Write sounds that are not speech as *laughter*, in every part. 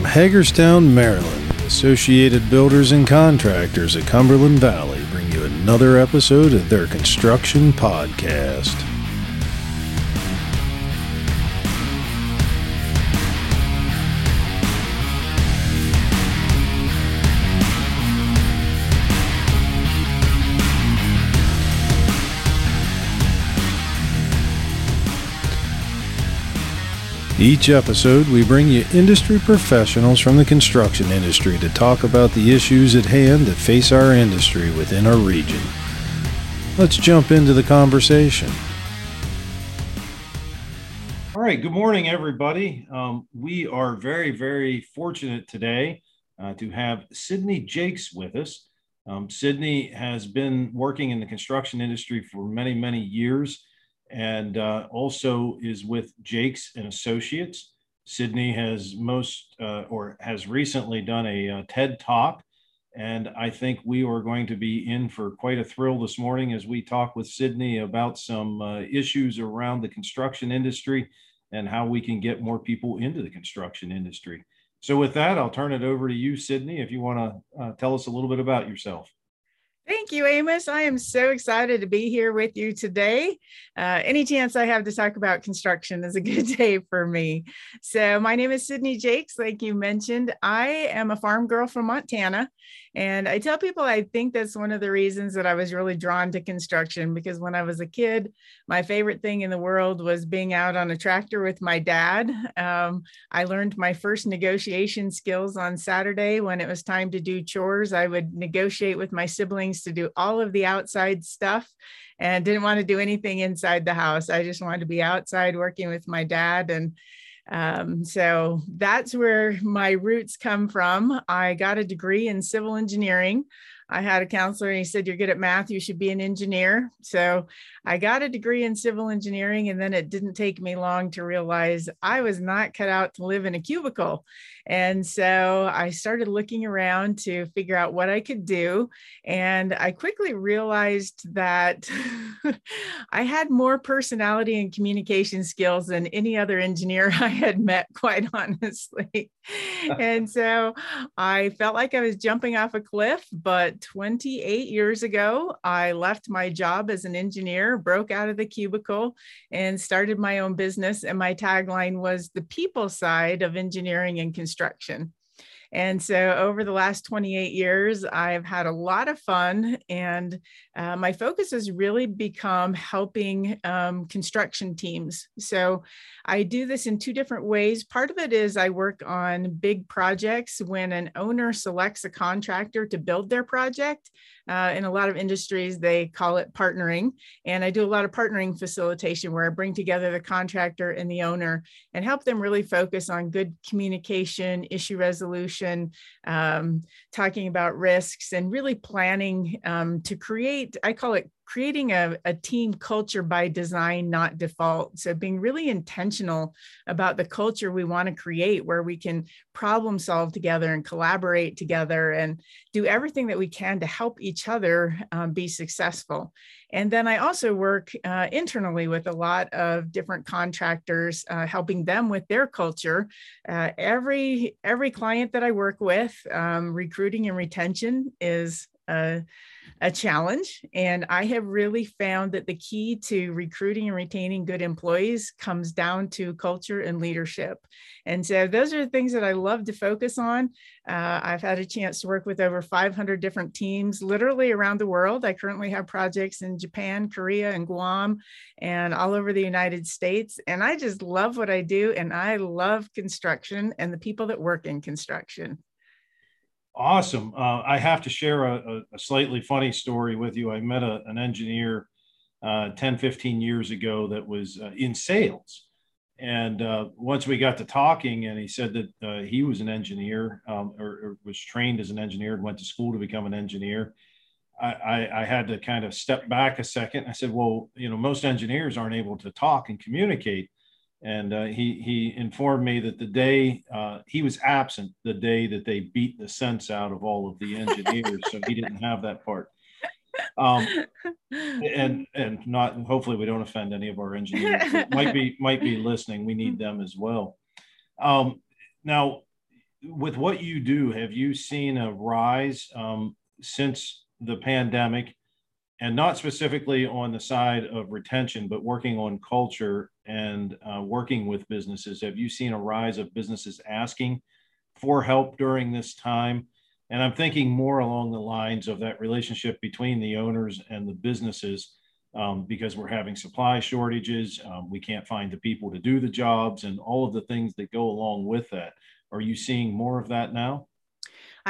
from Hagerstown, Maryland, Associated Builders and Contractors at Cumberland Valley bring you another episode of their construction podcast. Each episode, we bring you industry professionals from the construction industry to talk about the issues at hand that face our industry within our region. Let's jump into the conversation. All right, good morning, everybody. Um, we are very, very fortunate today uh, to have Sydney Jakes with us. Um, Sydney has been working in the construction industry for many, many years and uh, also is with Jakes and Associates. Sydney has most uh, or has recently done a, a, uh, TED talk, and I think we are going to be in for quite a thrill this morning as we talk with Sydney about some uh, issues around the construction industry and how we can get more people into the construction industry. So, with that, I'll turn it over to you, Sydney, if you want to uh, tell us a little bit about yourself. Thank you, Amos. I am so excited to be here with you today. Uh, any chance I have to talk about construction is a *laughs* good day for me. So, my name is Sydney Jakes. Like you mentioned, I am a farm girl from Montana. And I tell people I think that's one of the reasons that I was really drawn to construction because when I was a kid, my favorite thing in the world was being out on a tractor with my dad. Um, I learned my first negotiation skills on Saturday when it was time to do chores. I would negotiate with my siblings to do all of the outside stuff and didn't want to do anything inside the house. I just wanted to be outside working with my dad and um, so that's where my roots come from. I got a degree in civil engineering. I had a counselor and he said, You're good at math, you should be an engineer. So I got a degree in civil engineering, and then it didn't take me long to realize I was not cut out to live in a cubicle. And so I started looking around to figure out what I could do. And I quickly realized that *laughs* I had more personality and communication skills than any other engineer *laughs* I had met, quite *laughs* honestly. and so I felt like I was jumping off a cliff. But 28 years ago, I left my job as an engineer broke out of the cubicle and started my own business. And my tagline was the people side of engineering and construction. And so over the last 28 years, I've had a lot of fun. And uh, my focus has really become helping um, construction teams. So I do this in two different ways. Part of it is I work on big projects when an owner selects a contractor to build their project. Uh, in a lot of industries, they call it partnering. And I do a lot of partnering facilitation where I bring together the contractor and the owner and help them really focus on good communication, issue resolution, um, talking about risks, and really planning um, to create, I call it creating a, a team culture by design, not default. So being really intentional about the culture we want to create where we can problem solve together and collaborate together and do everything that we can to help each other um, be successful. And then I also work uh, internally with a lot of different contractors, uh, helping them with their culture. Uh, every every client that I work with, um, recruiting and retention is a, a challenge. And I have really found that the key to recruiting and retaining good employees comes down to culture and leadership. And so those are the things that I love to focus on. Uh, I've had a chance to work with over 500 different teams literally around the world. I currently have projects in Japan, Korea, and Guam, and all over the United States. And I just love what I do. And I love construction and the people that work in construction. Awesome. Uh, I have to share a, a, slightly funny story with you. I met a, an engineer uh, 10, 15 years ago that was uh, in sales. And uh, once we got to talking, and he said that uh, he was an engineer um, or, or, was trained as an engineer and went to school to become an engineer. I, I, I had to kind of step back a second. I said, well, you know, most engineers aren't able to talk and communicate and uh, he he informed me that the day uh, he was absent, the day that they beat the sense out of all of the engineers, so he didn't have that part. Um, and and not hopefully we don't offend any of our engineers. might be might be listening. We need them as well. Um, now, with what you do, have you seen a rise um, since the pandemic? And not specifically on the side of retention, but working on culture and uh, working with businesses. Have you seen a rise of businesses asking for help during this time? And I'm thinking more along the lines of that relationship between the owners and the businesses um, because we're having supply shortages. Um, we can't find the people to do the jobs and all of the things that go along with that. Are you seeing more of that now?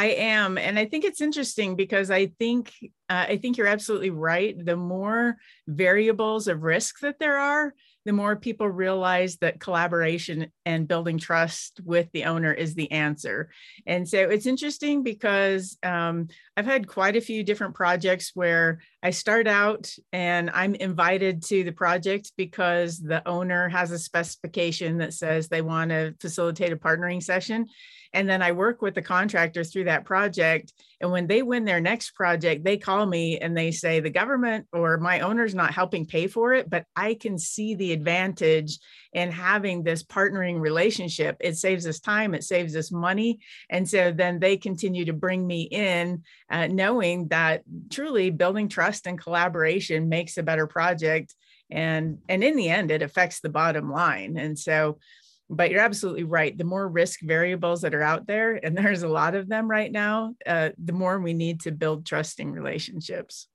I am, and I think it's interesting because I think uh, I think you're absolutely right. The more variables of risk that there are, the more people realize that collaboration and building trust with the owner is the answer. And so it's interesting because um, I've had quite a few different projects where I start out and I'm invited to the project because the owner has a specification that says they want to facilitate a partnering session. And then I work with the contractors through that project. And when they win their next project, they call me and they say, the government or my owner's not helping pay for it, but I can see the advantage in having this partnering relationship. It saves us time, it saves us money. And so then they continue to bring me in, uh, knowing that truly building trust and collaboration makes a better project. And, and in the end, it affects the bottom line. And so but you're absolutely right. The more risk variables that are out there, and *laughs* there's a lot of them right now, uh, the more we need to build trusting relationships.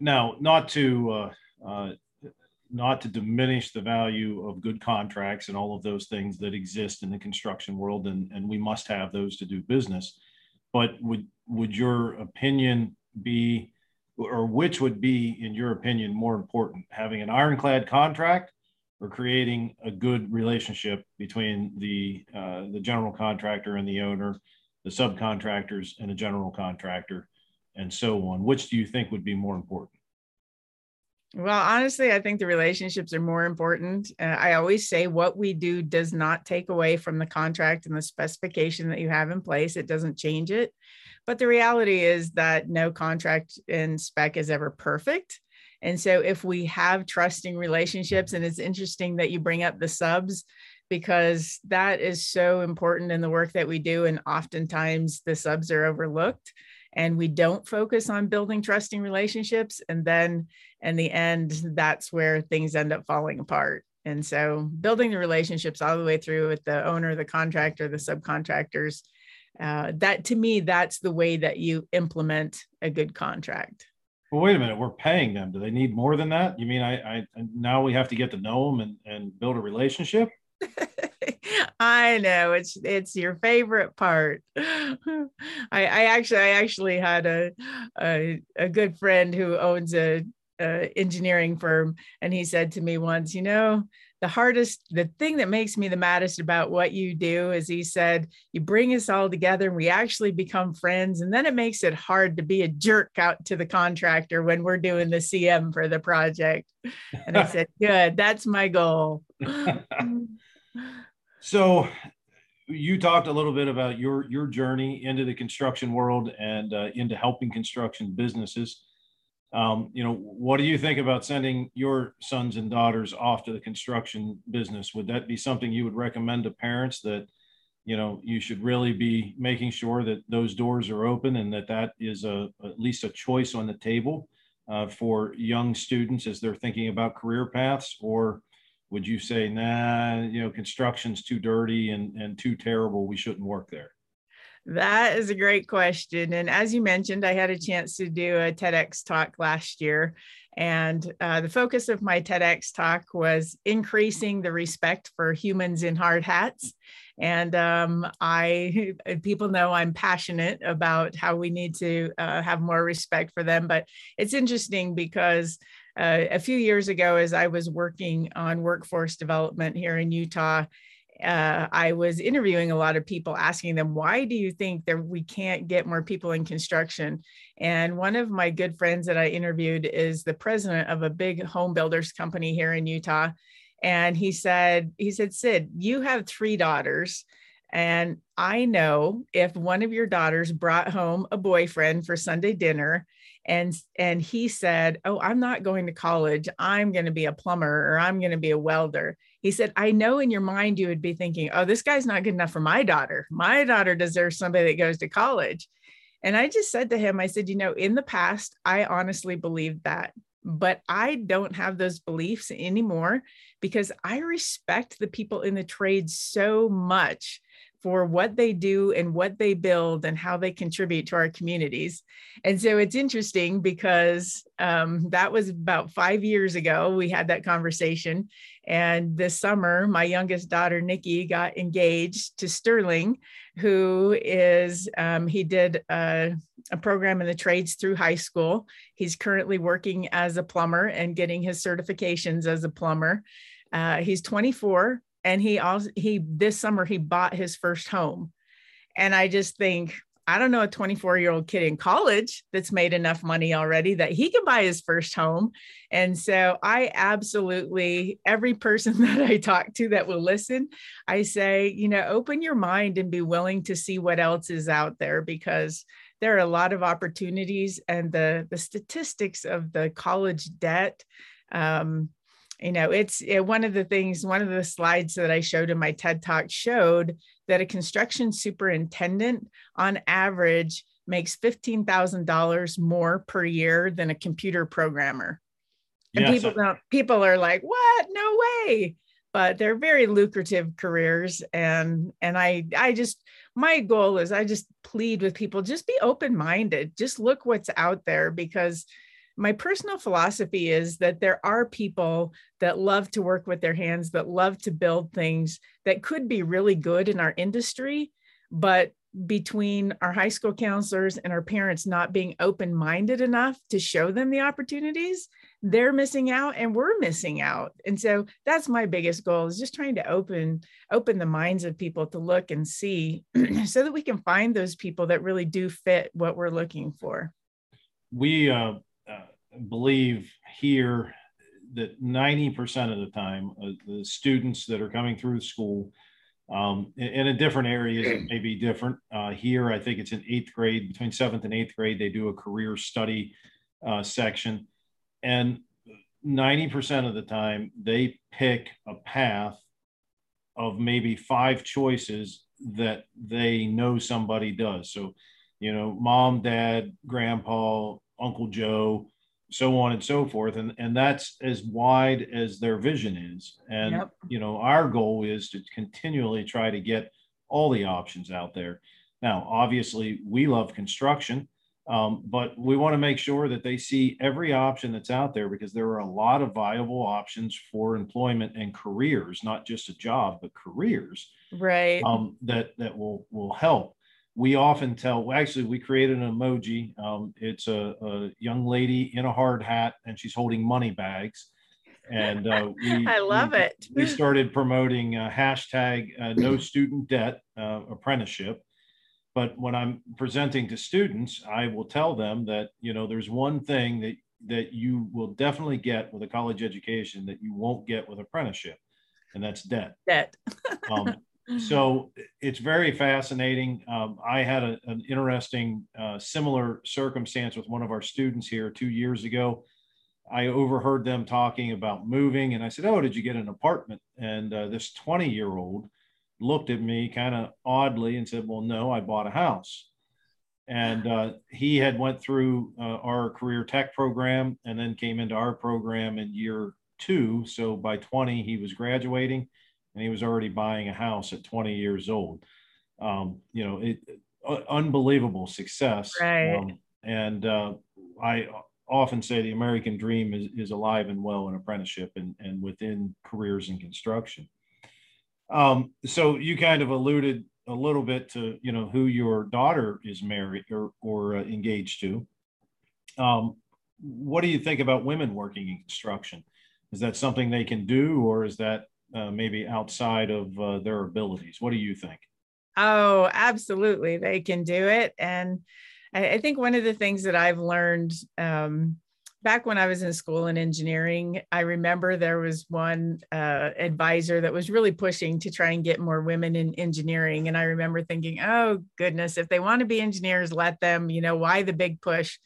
Now, not to uh, uh, not to diminish the value of good contracts and all of those things that exist in the construction world, and, and we must have those to do business. But would would your opinion be, or which would be, in your opinion, more important, having an ironclad contract or creating a good relationship between the uh, the general contractor and the owner, the subcontractors and the general contractor, and so on. Which do you think would be more important? Well, honestly, I think the relationships are more important. Uh, I always say what we do does not take away from the contract and the specification that you have in place. It doesn't change it. But the reality is that no contract and spec is ever perfect. And so if we have trusting relationships, and it's interesting that you bring up the subs because that is so important in the work that we do. And oftentimes the subs are overlooked and we don't focus on building trusting relationships. And then in the end, that's where things end up falling apart. And so building the relationships all the way through with the owner, the contractor, the subcontractors, uh, that to me, that's the way that you implement a good contract. Well, wait a minute. We're paying them. Do they need more than that? You mean I, I now we have to get to know them and, and build a relationship? *laughs* I know it's it's your favorite part. *laughs* I, I actually I actually had a, a, a good friend who owns a, a engineering firm, and he said to me once, you know, the hardest, the thing that makes me the maddest about what you do is he said, you bring us all together and we actually become friends. And then it makes it hard to be a jerk out to the contractor when we're doing the CM for the project. And I said, *laughs* good, that's my goal. *laughs* so you talked a little bit about your your journey into the construction world and uh, into helping construction businesses um, you know, what do you think about sending your sons and daughters off to the construction business? Would that be something you would recommend to parents that, you know, you should really be making sure that those doors are open and that that is a at least a choice on the table uh, for young students as they're thinking about career paths? Or would you say, nah, you know, construction's too dirty and, and too terrible, we shouldn't work there? That is a great question. And as you mentioned, I had a chance to do a TEDx talk last year. And uh, the focus of my TEDx talk was increasing the respect for humans in hard hats. And um, I, *laughs* people know I'm passionate about how we need to uh, have more respect for them. But it's interesting because uh, a few years ago, as I was working on workforce development here in Utah, uh, I was interviewing a lot of people, asking them, "Why do you think that we can't get more people in construction?" And one of my good friends that I interviewed is the president of a big home builders company here in Utah, and he said, "He said, Sid, you have three daughters." And I know if one of your daughters brought home a boyfriend for Sunday dinner and and he said, "Oh, I'm not going to college. I'm going to be a plumber or I'm going to be a welder." He said, I know in your mind you would be thinking, oh, this guy's not good enough for my daughter. My daughter deserves somebody that goes to college. And I just said to him, I said, you know, in the past, I honestly believed that, but I don't have those beliefs anymore because I respect the people in the trade so much for what they do and what they build and how they contribute to our communities. And so it's interesting because um, that was about five years ago. We had that conversation. And this summer, my youngest daughter, Nikki, got engaged to Sterling, who is, um, he did a, a program in the trades through high school. He's currently working as a plumber and getting his certifications as a plumber. Uh, he's 24 and he also he this summer he bought his first home. And i just think i don't know a 24 year old kid in college that's made enough money already that he can buy his first home. And so i absolutely every person *laughs* that i talk to that will listen i say you know open your mind and be willing to see what else is out there because there are a lot of opportunities and the the statistics of the college debt um, you know it's it, one of the things one of the slides that i showed in my ted talk showed that a construction superintendent on average makes $15000 more per year than a computer programmer. And yes. people don't people are like what? No way. But they're very lucrative careers and and i i just my goal is i just plead with people just be open minded just look what's out there because my personal philosophy is that there are people that love to work with their hands, that love to build things that could be really good in our industry, but between our high school counselors and our parents not being open minded enough to show them the opportunities, they're missing out and we're missing out. And so that's my biggest goal is just trying to open open the minds of people to look and see *clears throat* so that we can find those people that really do fit what we're looking for. We uh, believe here that 90% of the time, uh, the students that are coming through the school, um, in, in, different areas, it may be different. Uh, here, I think it's in eighth grade, between seventh and eighth grade, they do a career study uh, section. And 90% of the time, they pick a path of maybe five choices that they know somebody does. So, you know, mom, dad, grandpa, Uncle Joe, so on and so forth and and that's as wide as their vision is. And yep. you know our goal is to continually try to get all the options out there. Now obviously we love construction um, but we want to make sure that they see every option that's out there because there are a lot of viable options for employment and careers not just a job but careers right. um, that that will will help we often tell actually we created an emoji. Um, it's a, a, young lady in a hard hat and she's holding money bags. And uh, *laughs* we, i love we, it. we started promoting uh, hashtag uh, no *clears throat* student debt uh, apprenticeship. But when i'm presenting to students i will tell them that you know there's one thing that that you will definitely get with a college education that you won't get with apprenticeship and that's debt. Debt. Um, *laughs* so it's very fascinating. Um, I had a, an interesting uh, similar circumstance with one of our students here two years ago. I overheard them talking about moving, and I said, "Oh, did you get an apartment?" And uh, this 20 year old looked at me kind of oddly and said, "Well, no, I bought a house." And uh, he had went through uh, our career tech program and then came into our program in year two. So by 20, he was graduating and he was already buying a house at 20 years old. Um, you know, it, uh, unbelievable success. Right. Um, and uh, I often say the American dream is, is alive and well in apprenticeship and, and within careers in construction. Um, so you kind of alluded a little bit to, you know, who your daughter is married or, or uh, engaged to. Um, what do you think about women working in construction? Is that something they can do, or is that uh, maybe outside of uh, their abilities. What do you think? Oh, absolutely. They can do it. And I, I think one of the things that I've learned um, back when I was in school in engineering, I remember there was one uh, advisor that was really pushing to try and get more women in engineering. And I remember thinking, oh, goodness, if they want to be engineers, let them, you know, why the big push?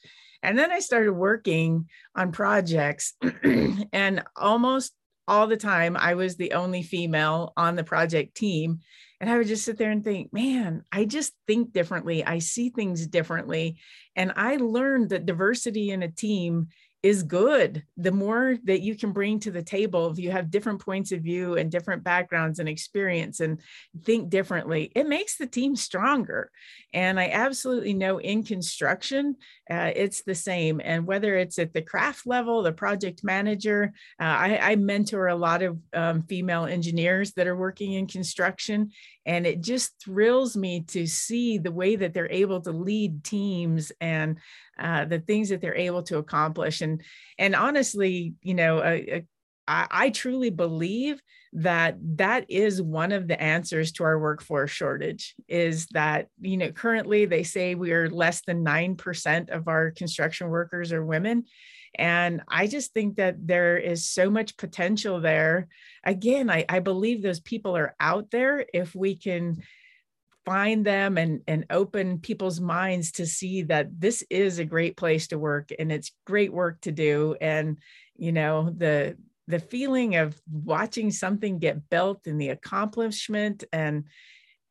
And then I started working on projects, *clears throat* and almost all the time I was the only female on the project team. And I would just sit there and think, man, I just think differently. I see things differently. And I learned that diversity in a team is good. The more that you can bring to the table, if you have different points of view and different backgrounds and experience and think differently, it makes the team stronger. And I absolutely know in construction, uh, it's the same. And whether it's at the craft level, the project manager, uh, I, I, mentor a lot of um, female engineers that are working in construction. And it just thrills me to see the way that they're able to lead teams and uh, the things that they're able to accomplish. And and honestly, you know, I, I truly believe that that is one of the answers to our workforce shortage is that you know currently they say we are less than 9% of our construction workers are women and i just think that there is so much potential there again i, I believe those people are out there. If we can find them and and open people's minds to see that this is a great place to work and it's great work to do. And you know the the feeling of watching something get built and the accomplishment and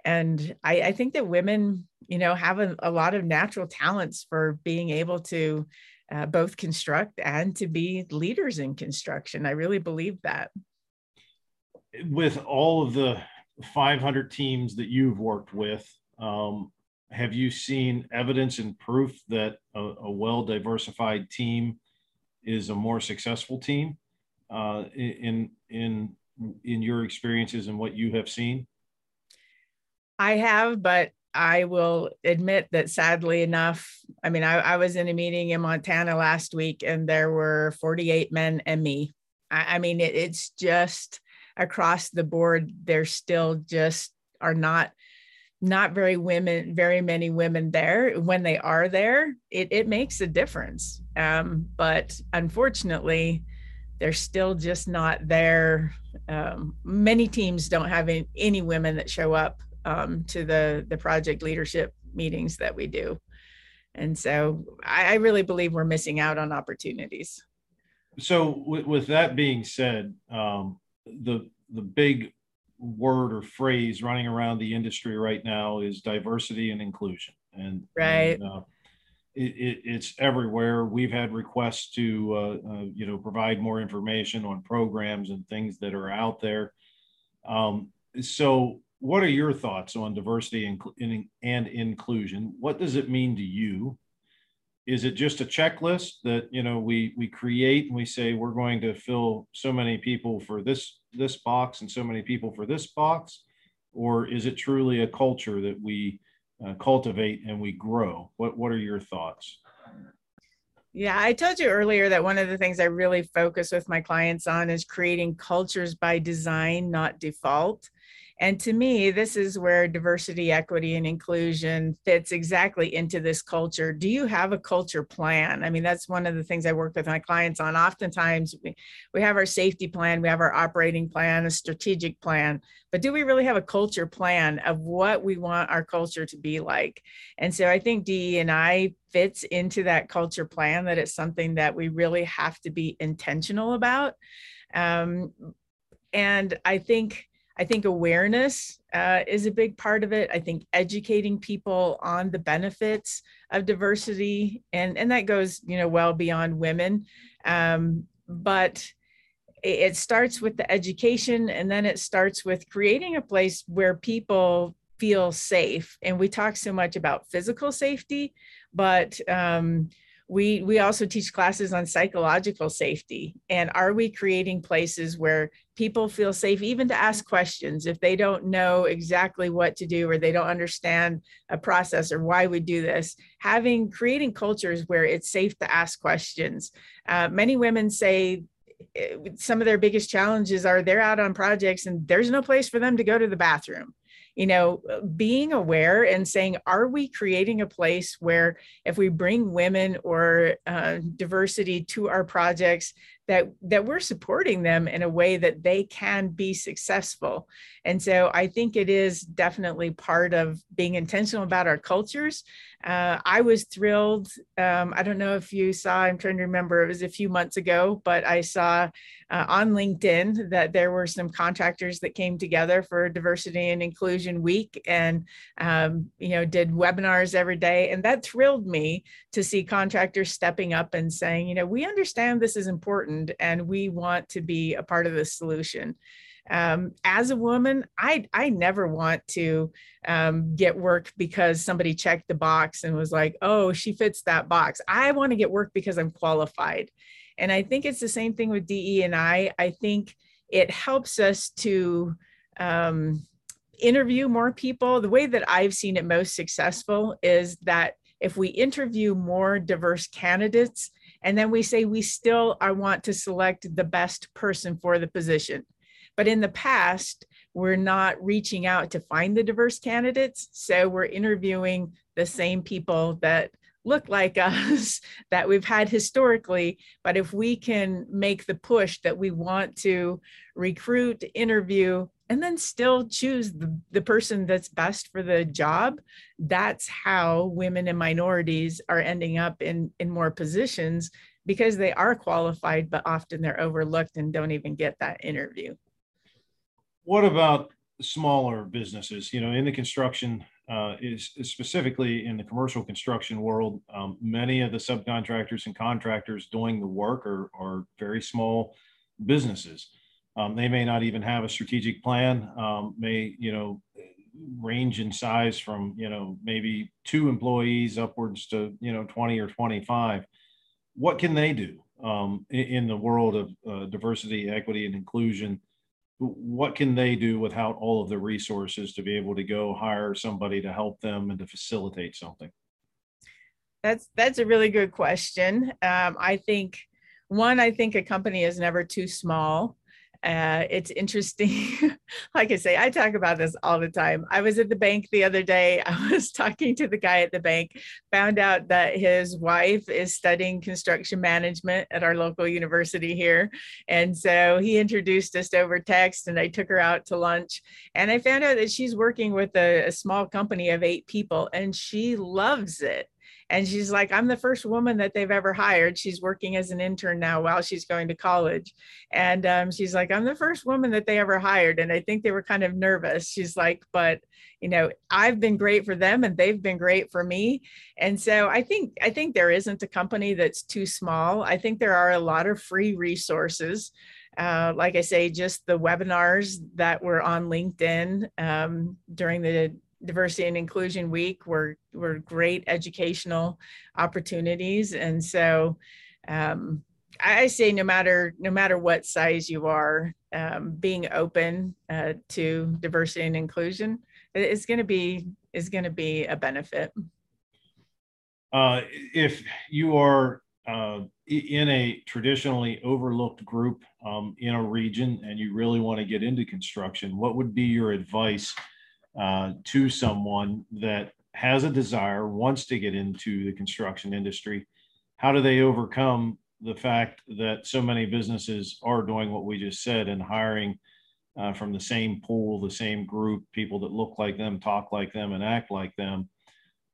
and I, I think that women you know have a, a, lot of natural talents for being able to uh, both construct and to be leaders in construction. I really believe that with all of the 500 teams that you've worked with, um, have you seen evidence and proof that a, a well diversified team is a more successful team uh, in in in your experiences and what you have seen? I have, but I will admit that sadly enough, I mean, I, I, was in a meeting in Montana last week and there were 48 men and me. I, I mean, it, it's just across the board there still just are not not very women very many women there. When they are there it, it makes a difference. Um, but unfortunately they're still just not there. Um, many teams don't have any, any women that show up um, to the the project leadership meetings that we do. And so I, I really believe we're missing out on opportunities. So with, with that being said um, the the big word or phrase running around the industry right now is diversity and inclusion. And right. and, uh, it, it, it's everywhere. We've had requests to uh, uh, you know provide more information on programs and things that are out there. Um, so what are your thoughts on diversity and, and inclusion? What does it mean to you is it just a checklist that you know we we create and we say we're going to fill so many people for this this box and so many people for this box? Or is it truly a culture that we uh, cultivate and we grow? What what are your thoughts? Yeah, I told you earlier that one of the things I really focus with my clients on is creating cultures by design, not default. And to me, this is where diversity, equity, and inclusion fits exactly into this culture. Do you have a culture plan? I mean, that's one of the things I work with my clients on. Oftentimes, we, we have our safety plan, we have our operating plan, a strategic plan, but do we really have a culture plan of what we want our culture to be like? And so I think DE and I fits into that culture plan, that it's something that we really have to be intentional about. Um, and I think I think awareness uh, is a big part of it. I think educating people on the benefits of diversity, and and that goes you know well beyond women, um, but it, it starts with the education, and then it starts with creating a place where people feel safe. And we talk so much about physical safety, but um, we we also teach classes on psychological safety. And are we creating places where people feel safe even to ask questions if they don't know exactly what to do or they don't understand a process or why we do this? Having creating cultures where it's safe to ask questions. Uh, many women say eh, some of their biggest challenges are they're out on projects and there's no place for them to go to the bathroom you know, being aware and saying, are we creating a place where if we bring women or uh, diversity to our projects, that that we're supporting them in a way that they can be successful. And so i think it is definitely part of being intentional about our cultures. Uh, i was thrilled um, i don't know if you saw i'm trying to remember it was a few months ago but i saw uh, on linkedin that there were some contractors that came together for diversity and inclusion week and um, you know did webinars every day. And that thrilled me to see contractors stepping up and saying you know we understand this is important important and we want to be a part of the solution. Um, as a woman, I I never want to um, get work because somebody checked the box and was like, "Oh, she fits that box." I want to get work because I'm qualified, and I think it's the same thing with DE and I. I think it helps us to um, interview more people. The way that I've seen it most successful is that if we interview more diverse candidates, and then we say we still I want to select the best person for the position. But in the past, we're not reaching out to find the diverse candidates. So we're interviewing the same people that look like *laughs* us that we've had historically. But if we can make the push that we want to recruit, interview, and then still choose the, the person that's best for the job that's how women and minorities are ending up in in more positions because they are qualified but often they're overlooked and don't even get that interview. What about smaller businesses? You know in the construction uh, is, is, specifically in the commercial construction world um, many of the subcontractors and contractors doing the work are, are very small businesses um, they may not even have a strategic plan. Um, may you know range in size from you know maybe two employees upwards to you know 20 or 25. What can they do um, in, in, the world of uh, diversity, equity, and inclusion? What can they do without all of the resources to be able to go hire somebody to help them and to facilitate something? That's that's a really good question. Um, I think one, I think a company is never too small uh, it's interesting. *laughs* like I say, I talk about this all the time. I was at the bank the other day. *laughs* I was talking to the guy at the bank, found out that his wife is studying construction management at our local university here. And so he introduced us over text, and I took her out to lunch. And I found out that she's working with a, a small company of eight people, and she loves it. And she's like, I'm the first woman that they've ever hired. She's working as an intern now while she's going to college. And um, she's like, I'm the first woman that they ever hired. And I think they were kind of nervous. She's like, but you know, I've been great for them and they've been great for me. And so I think I think there isn't a company that's too small. I think there are a lot of free resources. Uh, like I say, just the webinars that were on LinkedIn um, during the diversity and inclusion week were were great educational opportunities and so um, I say no matter no matter what size you are, um, being open uh, to diversity and inclusion is going to be is going to be a benefit. Uh, if you are uh, in a traditionally overlooked group um, in a region and you really want to get into construction, what would be your advice uh, to someone that has a desire, wants to get into the construction industry, how do they overcome the fact that so many businesses are doing what we just said and hiring uh, from the same pool, the same group, people that look like them, talk like them, and act like them?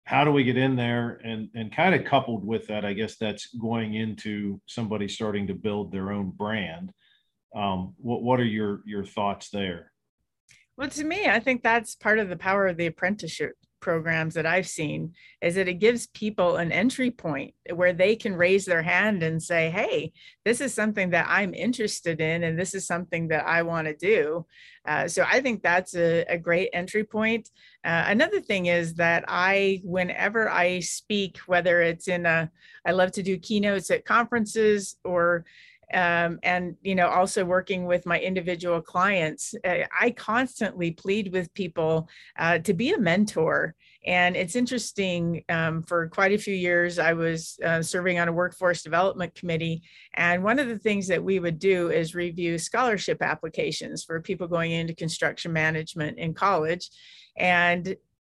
How do we get in there? And, and kind of coupled with that, I guess that's going into somebody starting to build their own brand. Um, what, what are your, your thoughts there? Well, to me, I think that's part of the power of the apprenticeship programs that I've seen is that it gives people an entry point where they can raise their hand and say, Hey, this is something that I'm interested in, and this is something that I want to do. Uh, so I think that's a, a great entry point. Uh, another thing is that I, whenever I speak, whether it's in a, I love to do keynotes at conferences or um, and you know also working with my individual clients uh, i constantly plead with people uh, to be a mentor. And it's interesting um, for quite a few years i was uh, serving on a workforce development committee. And one of the things that we would do is review scholarship applications for people going into construction management in college. And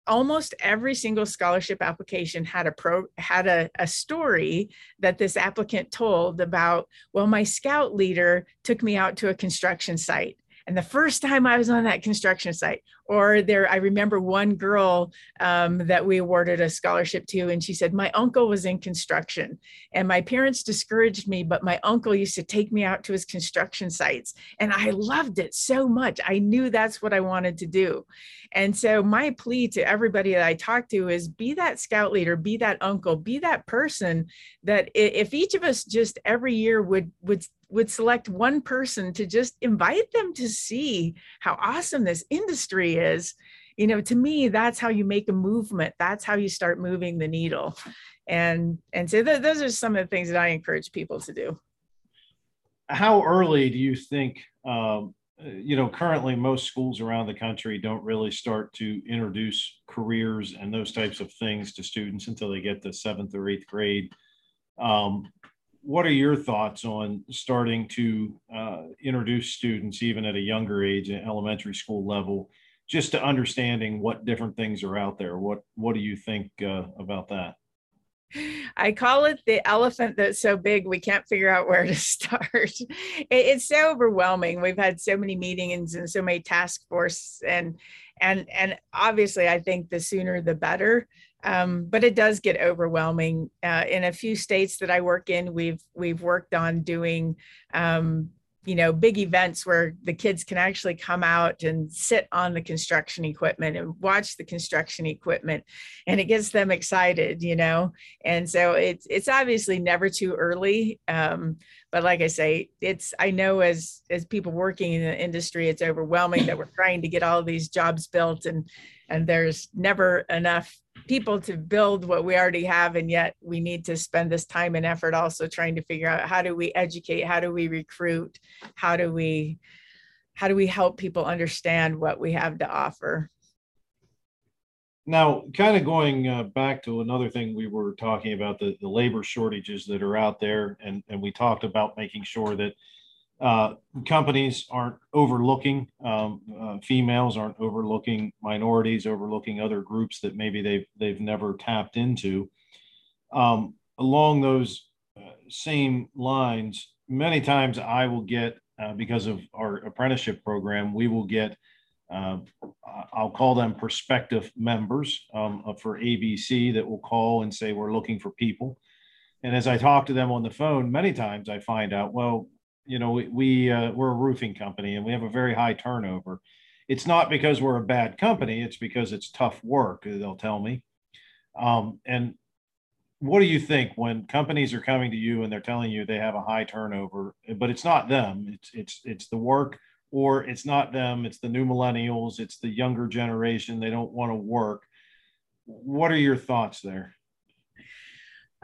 almost every single scholarship application had a pro had a, a story that this applicant told about well my scout leader took me out to a construction site. And the first time I was on that construction site, or there, I remember one girl um, that we awarded a scholarship to, and she said, My uncle was in construction, and my parents discouraged me, but my uncle used to take me out to his construction sites. And I loved it so much. I knew that's what I wanted to do. And so, my plea to everybody that I talk to is be that scout leader, be that uncle, be that person that if each of us just every year would, would would select one person to just invite them to see how awesome this industry is you know to me that's how you make a movement. That's how you start moving the needle. And and so th- those are some of the things that i encourage people to do. How early do you think um, you know currently most schools around the country don't really start to introduce careers and those types of things to students until they get to seventh or eighth grade? Um, what are your thoughts on starting to uh, introduce students, even at a younger age, at elementary school level, just to understanding what different things are out there? What What do you think uh, about that? I call it the elephant that's so big we can't figure out where to *laughs* start. it's so overwhelming. We've had so many meetings and so many task force and and and obviously I think the sooner the better. Um, but it does get overwhelming. Uh, in a few states that I work in, we've we've worked on doing, um, you know, big events where the kids can actually come out and sit on the construction equipment and watch the construction equipment, and it gets them excited, you know. And so it's it's obviously never too early. Um, but like I say, it's I know as as people working in the industry, it's overwhelming that we're trying to get all these jobs built and and there's never enough people to build what we already have and yet we need to spend this time and effort also trying to figure out how do we educate how do we recruit how do we how do we help people understand what we have to offer? Now kind of going uh, back to another thing we were talking about the, the labor shortages that are out there and, and we talked about making sure that uh, companies aren't overlooking um, uh, females, aren't overlooking minorities, overlooking other groups that maybe they've they've never tapped into. Um, along those uh, same lines, many times I will get uh, because of our apprenticeship program, we will get uh, I'll call them prospective members um, for ABC that will call and say we're looking for people. And as I talk to them on the phone, many times I find out, well, you know, we, we uh, we're a roofing company and we have a very high turnover. It's not because we're a bad company; it's because it's tough work. They'll tell me. Um, and what do you think when companies are coming to you and they're telling you they have a high turnover, but it's not them; it's it's it's the work, or it's not them; it's the new millennials, it's the younger generation. They don't want to work. What are your thoughts there?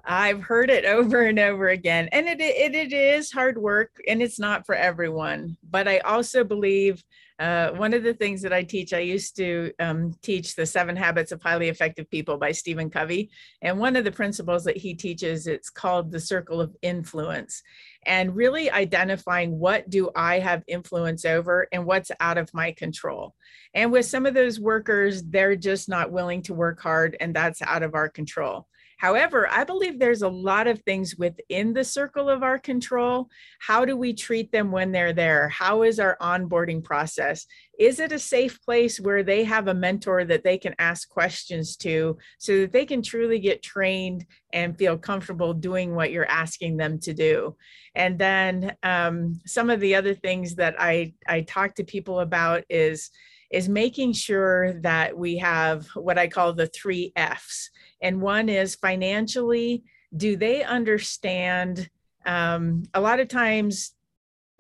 I've heard it *laughs* over and over again. And it, it, it is hard work and it's not for everyone. But I also believe uh, one of the things that I teach, I used to um, teach the seven habits of highly effective people by Stephen Covey. And one of the principles that he teaches, it's called the circle of influence and really identifying what do I have influence over and what's out of my control. And with some of those workers, they're just not willing to work hard and that's out of our control. However, I believe there's a lot of things within the circle of our control. How do we treat them when they're there? How is our onboarding process? Is it a safe place where they have a mentor that they can ask questions to so that they can truly get trained and feel comfortable doing what you're asking them to do? And then um, some of the other things that I, I talk to people about is is making sure that we have what I call the three F's and one is financially do they understand um, a lot of times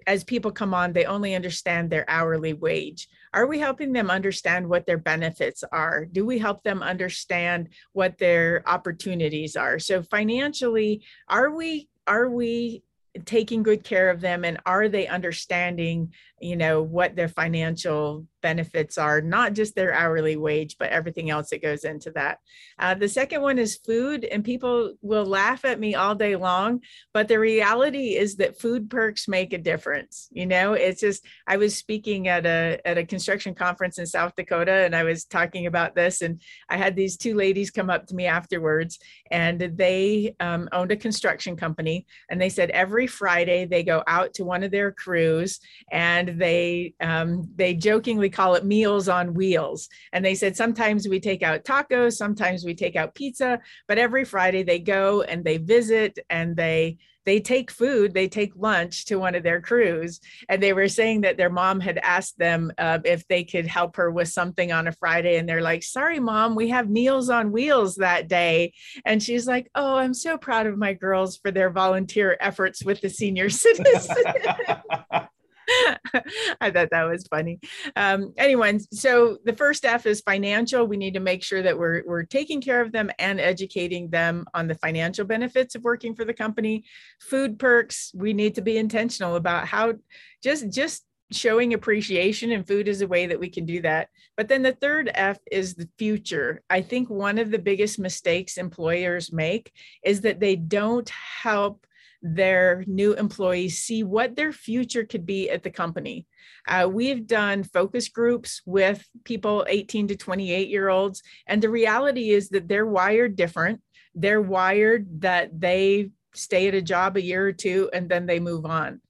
as people come on they only understand their hourly wage. Are we helping them understand what their benefits are? Do we help them understand what their opportunities are? So financially are we are we taking good care of them? And are they understanding you know what their financial benefits are not just their hourly wage but everything else that goes into that. Uh, the second one is food and people will laugh at me all day long but the reality is that food perks make a difference you know? It's just i was speaking at a at a construction conference in south dakota and i was talking about this and i had these two ladies come up to me afterwards and they um, owned a construction company and they said every friday they go out to one of their crews and they um, they jokingly call it meals on wheels. And they said sometimes we take out tacos, sometimes we take out pizza, but every Friday they go and they visit and they they take food, they take lunch to one of their crews. And they were saying that their mom had asked them uh, if they could help her with something on a Friday. And they're like, sorry, mom, we have Meals on Wheels that day. And she's like, oh, I'm so proud of my girls for their volunteer efforts with the senior *laughs* citizens. *laughs* *laughs* I thought that was funny. Um, so the first F is financial. We need to make sure that we're we're taking care of them and educating them on the financial benefits of working for the company. Food perks. We need to be intentional about how just just showing appreciation and food is a way that we can do that. But then the third F is the future. I think one of the biggest mistakes employers make is that they don't help their new employees see what their future could be at the company. Uh, we've done focus groups with people 18 to 28 year olds, and the reality is that they're wired different. They're wired that they stay at a job a year or two and then they move on.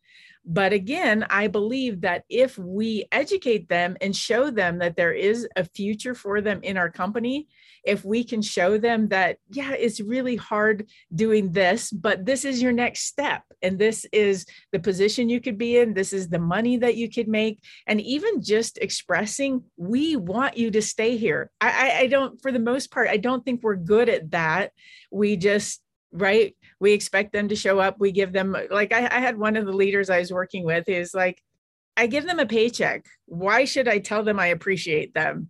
But again, I believe that if we educate them and show them that there is a future for them in our company, if we can show them that, yeah, it's really hard doing this, but this is your next step. And this is the position you could be in, this is the money that you could make. And even just expressing, we want you to stay here. I, I, I don't, for the most part, I don't think we're good at that. We just, right? We expect them to show up. We give them, like, I, I had one of the leaders I was working with is like, I give them a paycheck. Why should I tell them I appreciate them?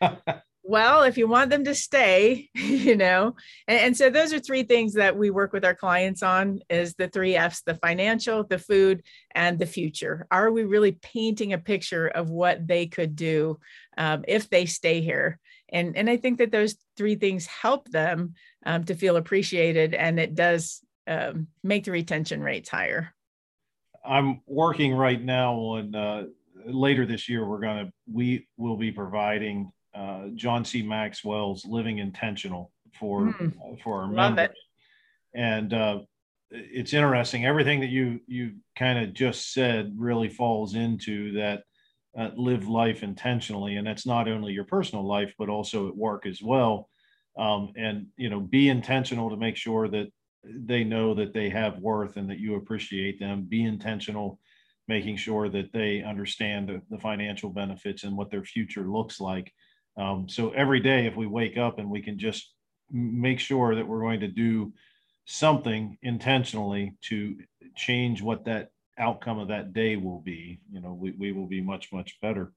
*laughs* well if you want them to stay *laughs* you know and, and, so those are three things that we work with our clients on is the three f's the financial the food and the future. Are we really painting a picture of what they could do um, if they stay here? And and i think that those three things help them um, to feel appreciated and it does um, make the retention rates higher. I'm working right now on uh, later this year we're going to we will be providing uh, John C. Maxwell's Living Intentional for mm, uh, for our members. It. And uh, it's interesting. Everything that you you kind of just said really falls into that. Uh, live life intentionally, and that's not only your personal life, but also at work as well. Um, and you know, be intentional to make sure that they know that they have worth and that you appreciate them. Be intentional making sure that they understand the, the, financial benefits and what their future looks like um, so every day, if we wake up and we can just make sure that we're going to do something intentionally to change what that outcome of that day will be, you know, we, we will be much, much better.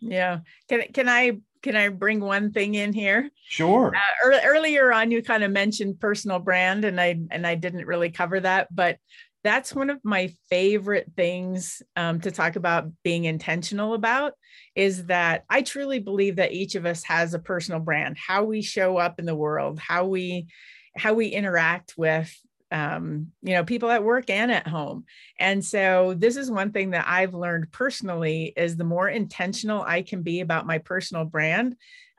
Yeah. Can, can I can I bring one thing in here? Sure. Uh, earlier on, you kind of mentioned personal brand, and I and I didn't really cover that, but that's one of my favorite things um, to talk about being intentional about is that I truly believe that each of us has a personal brand, how we show up in the world, how we how we interact with um, you know people at work and at home. And so this is one thing that i've learned personally is the more intentional i can be about my personal brand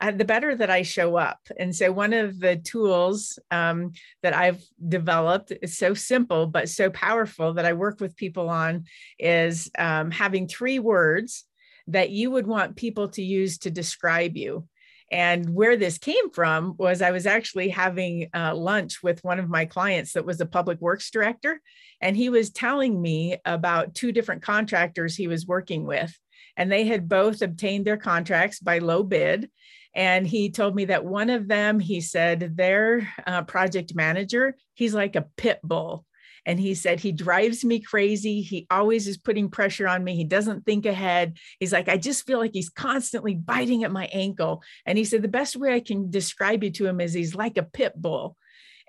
the better that I show up. And so, one of the tools um, that I've developed is so simple, but so powerful that I work with people on is um, having three words that you would want people to use to describe you. And where this came from was I was actually having uh, lunch with one of my clients that was a public works director. And he was telling me about two different contractors he was working with. And they had both obtained their contracts by low bid. And he told me that one of them, he said, their uh, project manager, he's like a pit bull. And he said, he drives me crazy. He always is putting pressure on me. He doesn't think ahead. He's like, I just feel like he's constantly biting at my ankle. And he said, the best way I can describe you to him is he's like a pit bull.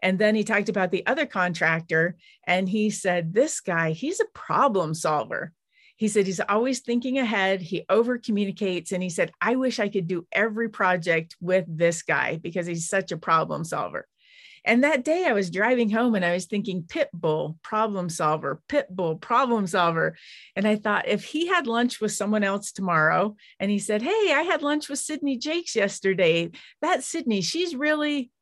And then he talked about the other contractor and he said, This guy, he's a problem solver he said he's always thinking ahead. He over communicates. And he said, I wish I could do every project with this guy because he's such a problem solver. And that day I was driving home and I was thinking, pit bull, problem solver, pit bull, problem solver. And I thought, if he had lunch with someone else tomorrow and he said, Hey, I had lunch with Sydne Jacques yesterday, that Sydne, she's really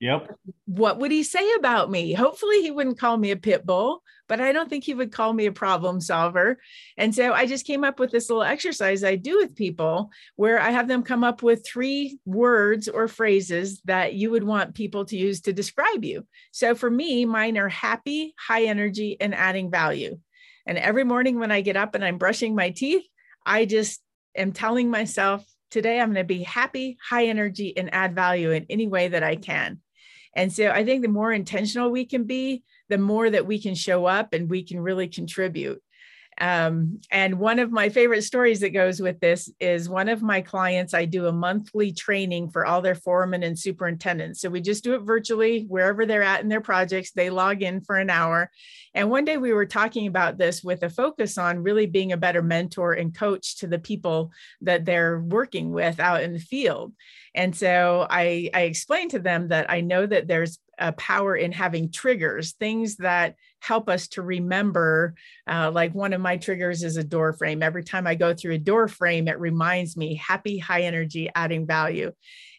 Yep. What would he say about me? Hopefully, he wouldn't call me a pit bull, but I don't think he would call me a problem solver. And so I just came up with this little exercise I do with people where I have them come up with three words or phrases that you would want people to use to describe you. So for me, mine are happy, high energy, and adding value. And every morning when I get up and I'm brushing my teeth, I just am telling myself, today I'm going to be happy, high energy, and add value in any way that I can. And so I think the more intentional we can be, the more that we can show up and we can really contribute. Um, and one of my favorite stories that goes with this is one of my clients, I do a monthly training for all their foremen and superintendents. So we just do it virtually wherever they're at in their projects. They log in for an hour. And one day we were talking about this with a focus on really being a better mentor and coach to the people that they're working with out in the field. And so I, I explained to them that I know that there's a power in having triggers, things that help us to remember. Uh, like one of my triggers is a door frame. Every time I go through a door frame, it reminds me happy, high energy, adding value.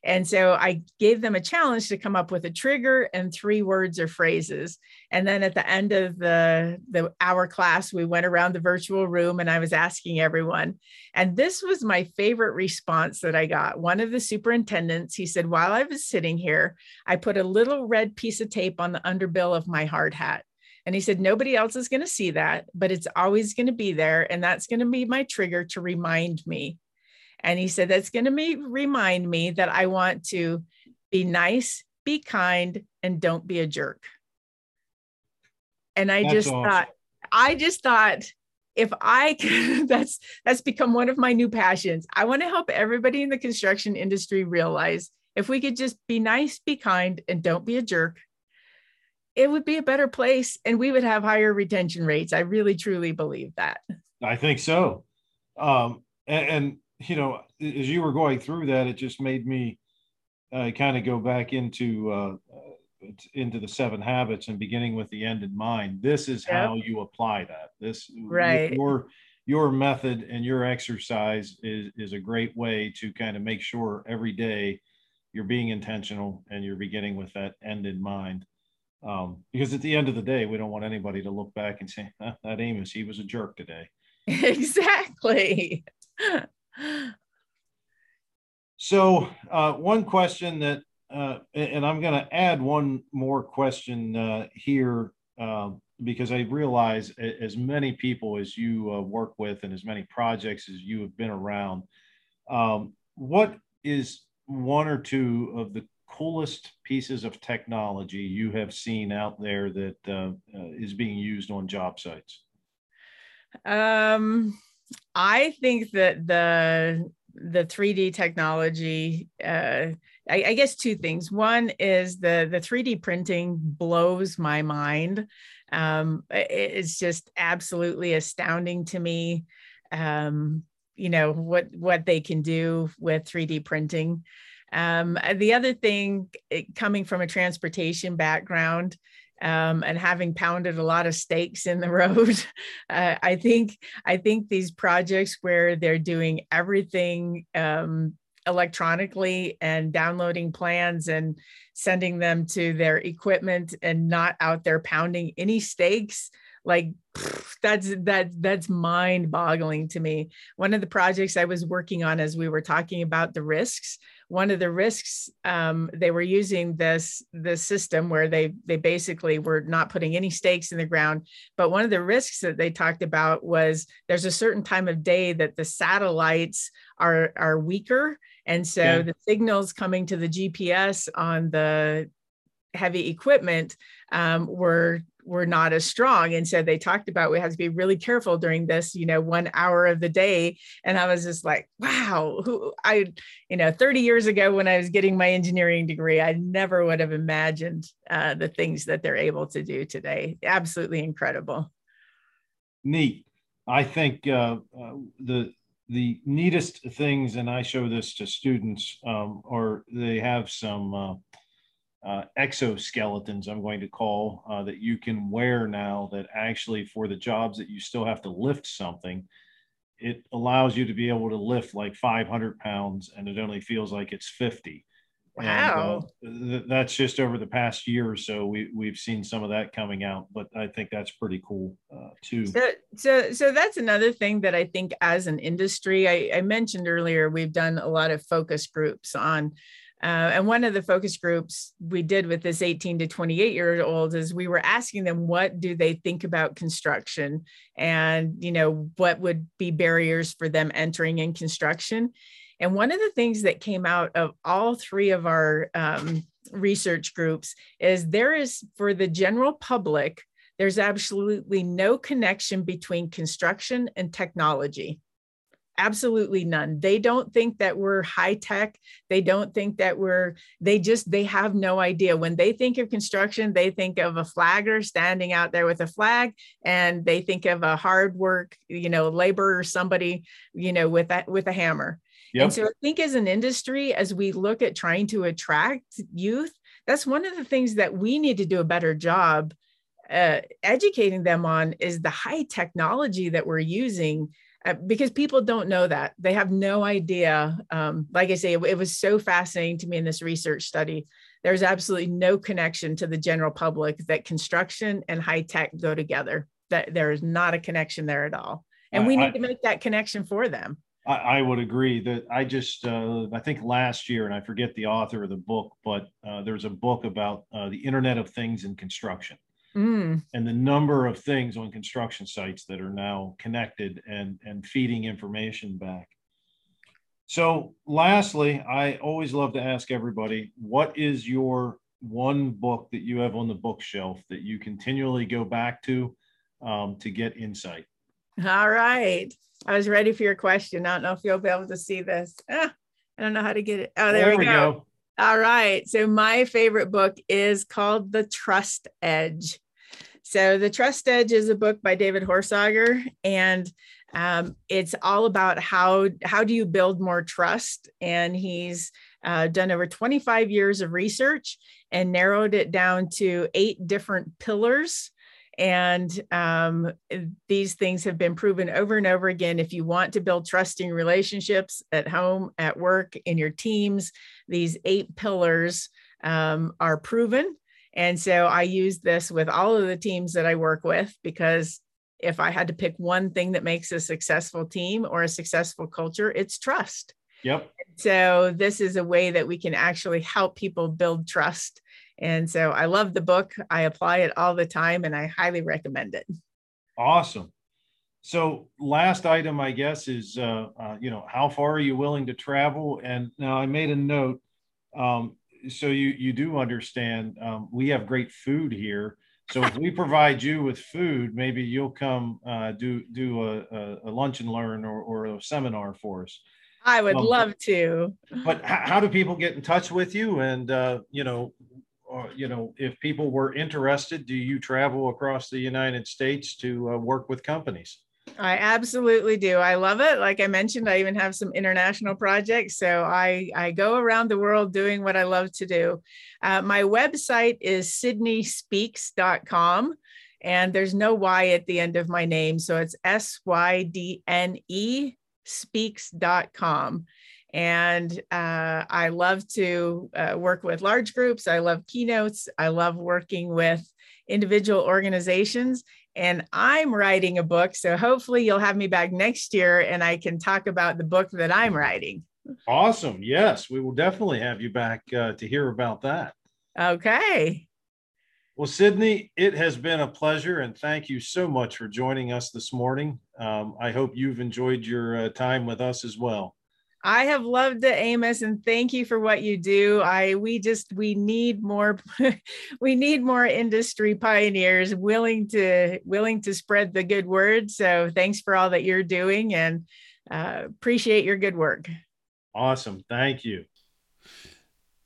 And so I gave them a challenge to come up with a trigger and three words or phrases. And then at the end of the, the hour class, we went around the virtual room and I was asking everyone. And this was my favorite response that I got. One of the superintendents, he said, while I was sitting here, I put a little red piece of tape on the underbill of my hard hat. And he said, nobody else is going to see that, but it's always going to be there. And that's going to be my trigger to remind me and he said, that's going to remind me that I want to be nice, be kind, and don't be a jerk. And I that's just awesome. thought, I just thought, if I *laughs* can, that's that's become one of my new passions. I want to help everybody in the construction industry realize if we could just be nice, be kind, and don't be a jerk, it would be a better place and we would have higher retention rates. I really truly believe that. I think so. Um, and, and you know, as you were going through that, it just made me uh, kind of go back into uh, into the seven habits and beginning with the end in mind. This is yep. how you apply that. This right. Your your method and your exercise is is a great way to kind of make sure every day you're being intentional and you're beginning with that end in mind. Um, because at the end of the day, we don't want anybody to look back and say, "That Amos, he was a jerk today." *laughs* Exactly. *laughs* So, uh, one question that, uh, and I'm going to add one more question uh, here uh, because I realize as many people as you uh, work with and as many projects as you have been around, um, what is one or two of the coolest pieces of technology you have seen out there that uh, is being used on job sites? Um, I think that the the 3D technology, uh, I, I, guess two things. One is the the 3D printing blows my mind. Um, it, it's just absolutely astounding to me. Um, you know what what they can do with 3D printing. Um, the other thing, coming from a transportation background, um, and having pounded a lot of stakes in the *laughs* road, uh, I think I think these projects where they're doing everything um, electronically and downloading plans and sending them to their equipment and not out there pounding any stakes like that's that that's mind boggling to me. One of the projects i was working on as we were talking about the risks one of the risks um, they were using this this system where they they basically were not putting any stakes in the ground but one of the risks that they talked about was there's a certain time of day that the satellites are are weaker and so yeah. the signals coming to the gps on the heavy equipment um, were were not as strong. And so they talked about we have to be really careful during this you know one hour of the day. And i was just like wow who i you know 30 years ago when i was getting my engineering degree i never would have imagined uh, the things that they're able to do today. Absolutely incredible. Neat. I think uh, uh, the the neatest things, and I show this to students, um, or they have some uh, exoskeletons, I'm going to call, uh, that you can wear now that actually for the jobs that you still have to lift something, it allows you to be able to lift like 500 pounds and it only feels like it's 50. Wow. And, uh, th- that's just over the past year or so. We, we've seen some of that coming out, but I think that's pretty cool uh, too. So, so, so that's another thing that I think as an industry, I, I mentioned earlier, we've done a lot of focus groups on uh, and one of the focus groups we did with this 18 to 28 year old is we were asking them what do they think about construction? And you know what would be barriers for them entering in construction? And one of the things that came out of all three of our um, research groups is there is for the general public there's absolutely no connection between construction and technology absolutely none. They don't think that we're high tech. They don't think that we're they just they have no idea. When they think of construction they think of a flagger standing out there with a flag and they think of a hard work you know laborer somebody you know with that with a hammer. Yep. and so i think as an industry as we look at trying to attract youth that's one of the things that we need to do a better job uh, educating them on is the high technology that we're using uh, because people don't know that. They have no idea um, like i say it, it, was so fascinating to me in this research study. There's absolutely no connection to the general public that construction and high tech go together. That there is not a connection there at all. And we need I, to make that connection for them. I, I would agree that I just, uh, I think last year, and I forget the author of the book, but uh, there's a book about uh, the Internet of Things in construction mm. and the number of things on construction sites that are now connected and, and feeding information back. So, lastly, I always love to ask everybody what is your one book that you have on the bookshelf that you continually go back to um, to get insight? All right. I was ready for your question. I don't know if you'll be able to see this. Ah, I don't know how to get it. Oh, there, there we, go. go. All right. So, my favorite book is called The Trust Edge. So, The Trust Edge is a book by David Horsager, and um, it's all about how how do you build more trust. And he's uh, done over 25 years of research and narrowed it down to eight different pillars. And um, these things have been proven over and over again. If you want to build trusting relationships at home, at work, in your teams, these eight pillars um, are proven and so I use this with all of the teams that I work with because if I had to pick one thing that makes a successful team or a successful culture, it's trust. Yep. So this is a way that we can actually help people build trust. And so I love the book. I apply it all the time and I highly recommend it. Awesome. So last item, I guess, is uh, uh, you know how far are you willing to travel? And now I made a note. Um, so you you do understand um, we have great food here so if we provide you with food maybe you'll come uh, do do a, a, a, lunch and learn or, or a seminar for us i would um, love to but how, how, do people get in touch with you and uh, you know or, you know if people were interested do you travel across the united states to uh, work with companies I absolutely do. I love it. Like I mentioned, I even have some international projects. So I, I go around the world doing what I love to do. Uh, my website is sydnespeaks.com. And there's no Y at the end of my name. So it's S Y D N E speaks.com. And uh, I love to uh, work with large groups. I love keynotes. I love working with individual organizations and I'm writing a book. So hopefully you'll have me back next year and I can talk about the book that I'm writing. Awesome. Yes, we will definitely have you back uh, to hear about that. Okay. Well, Sydne, it has been a pleasure and thank you so much for joining us this morning. Um, I hope you've enjoyed your uh, time with us as well. I have loved it, Amos, and thank you for what you do. I we just we need more *laughs* we need more industry pioneers willing to willing to spread the good word. So thanks for all that you're doing and uh, appreciate your good work. Awesome. Thank you.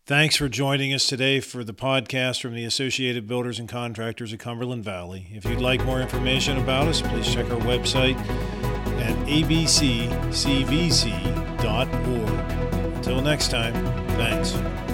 Thanks for joining us today for the podcast from the Associated Builders and Contractors of Cumberland Valley. If you'd like more information about us, please check our website at Until next time, thanks.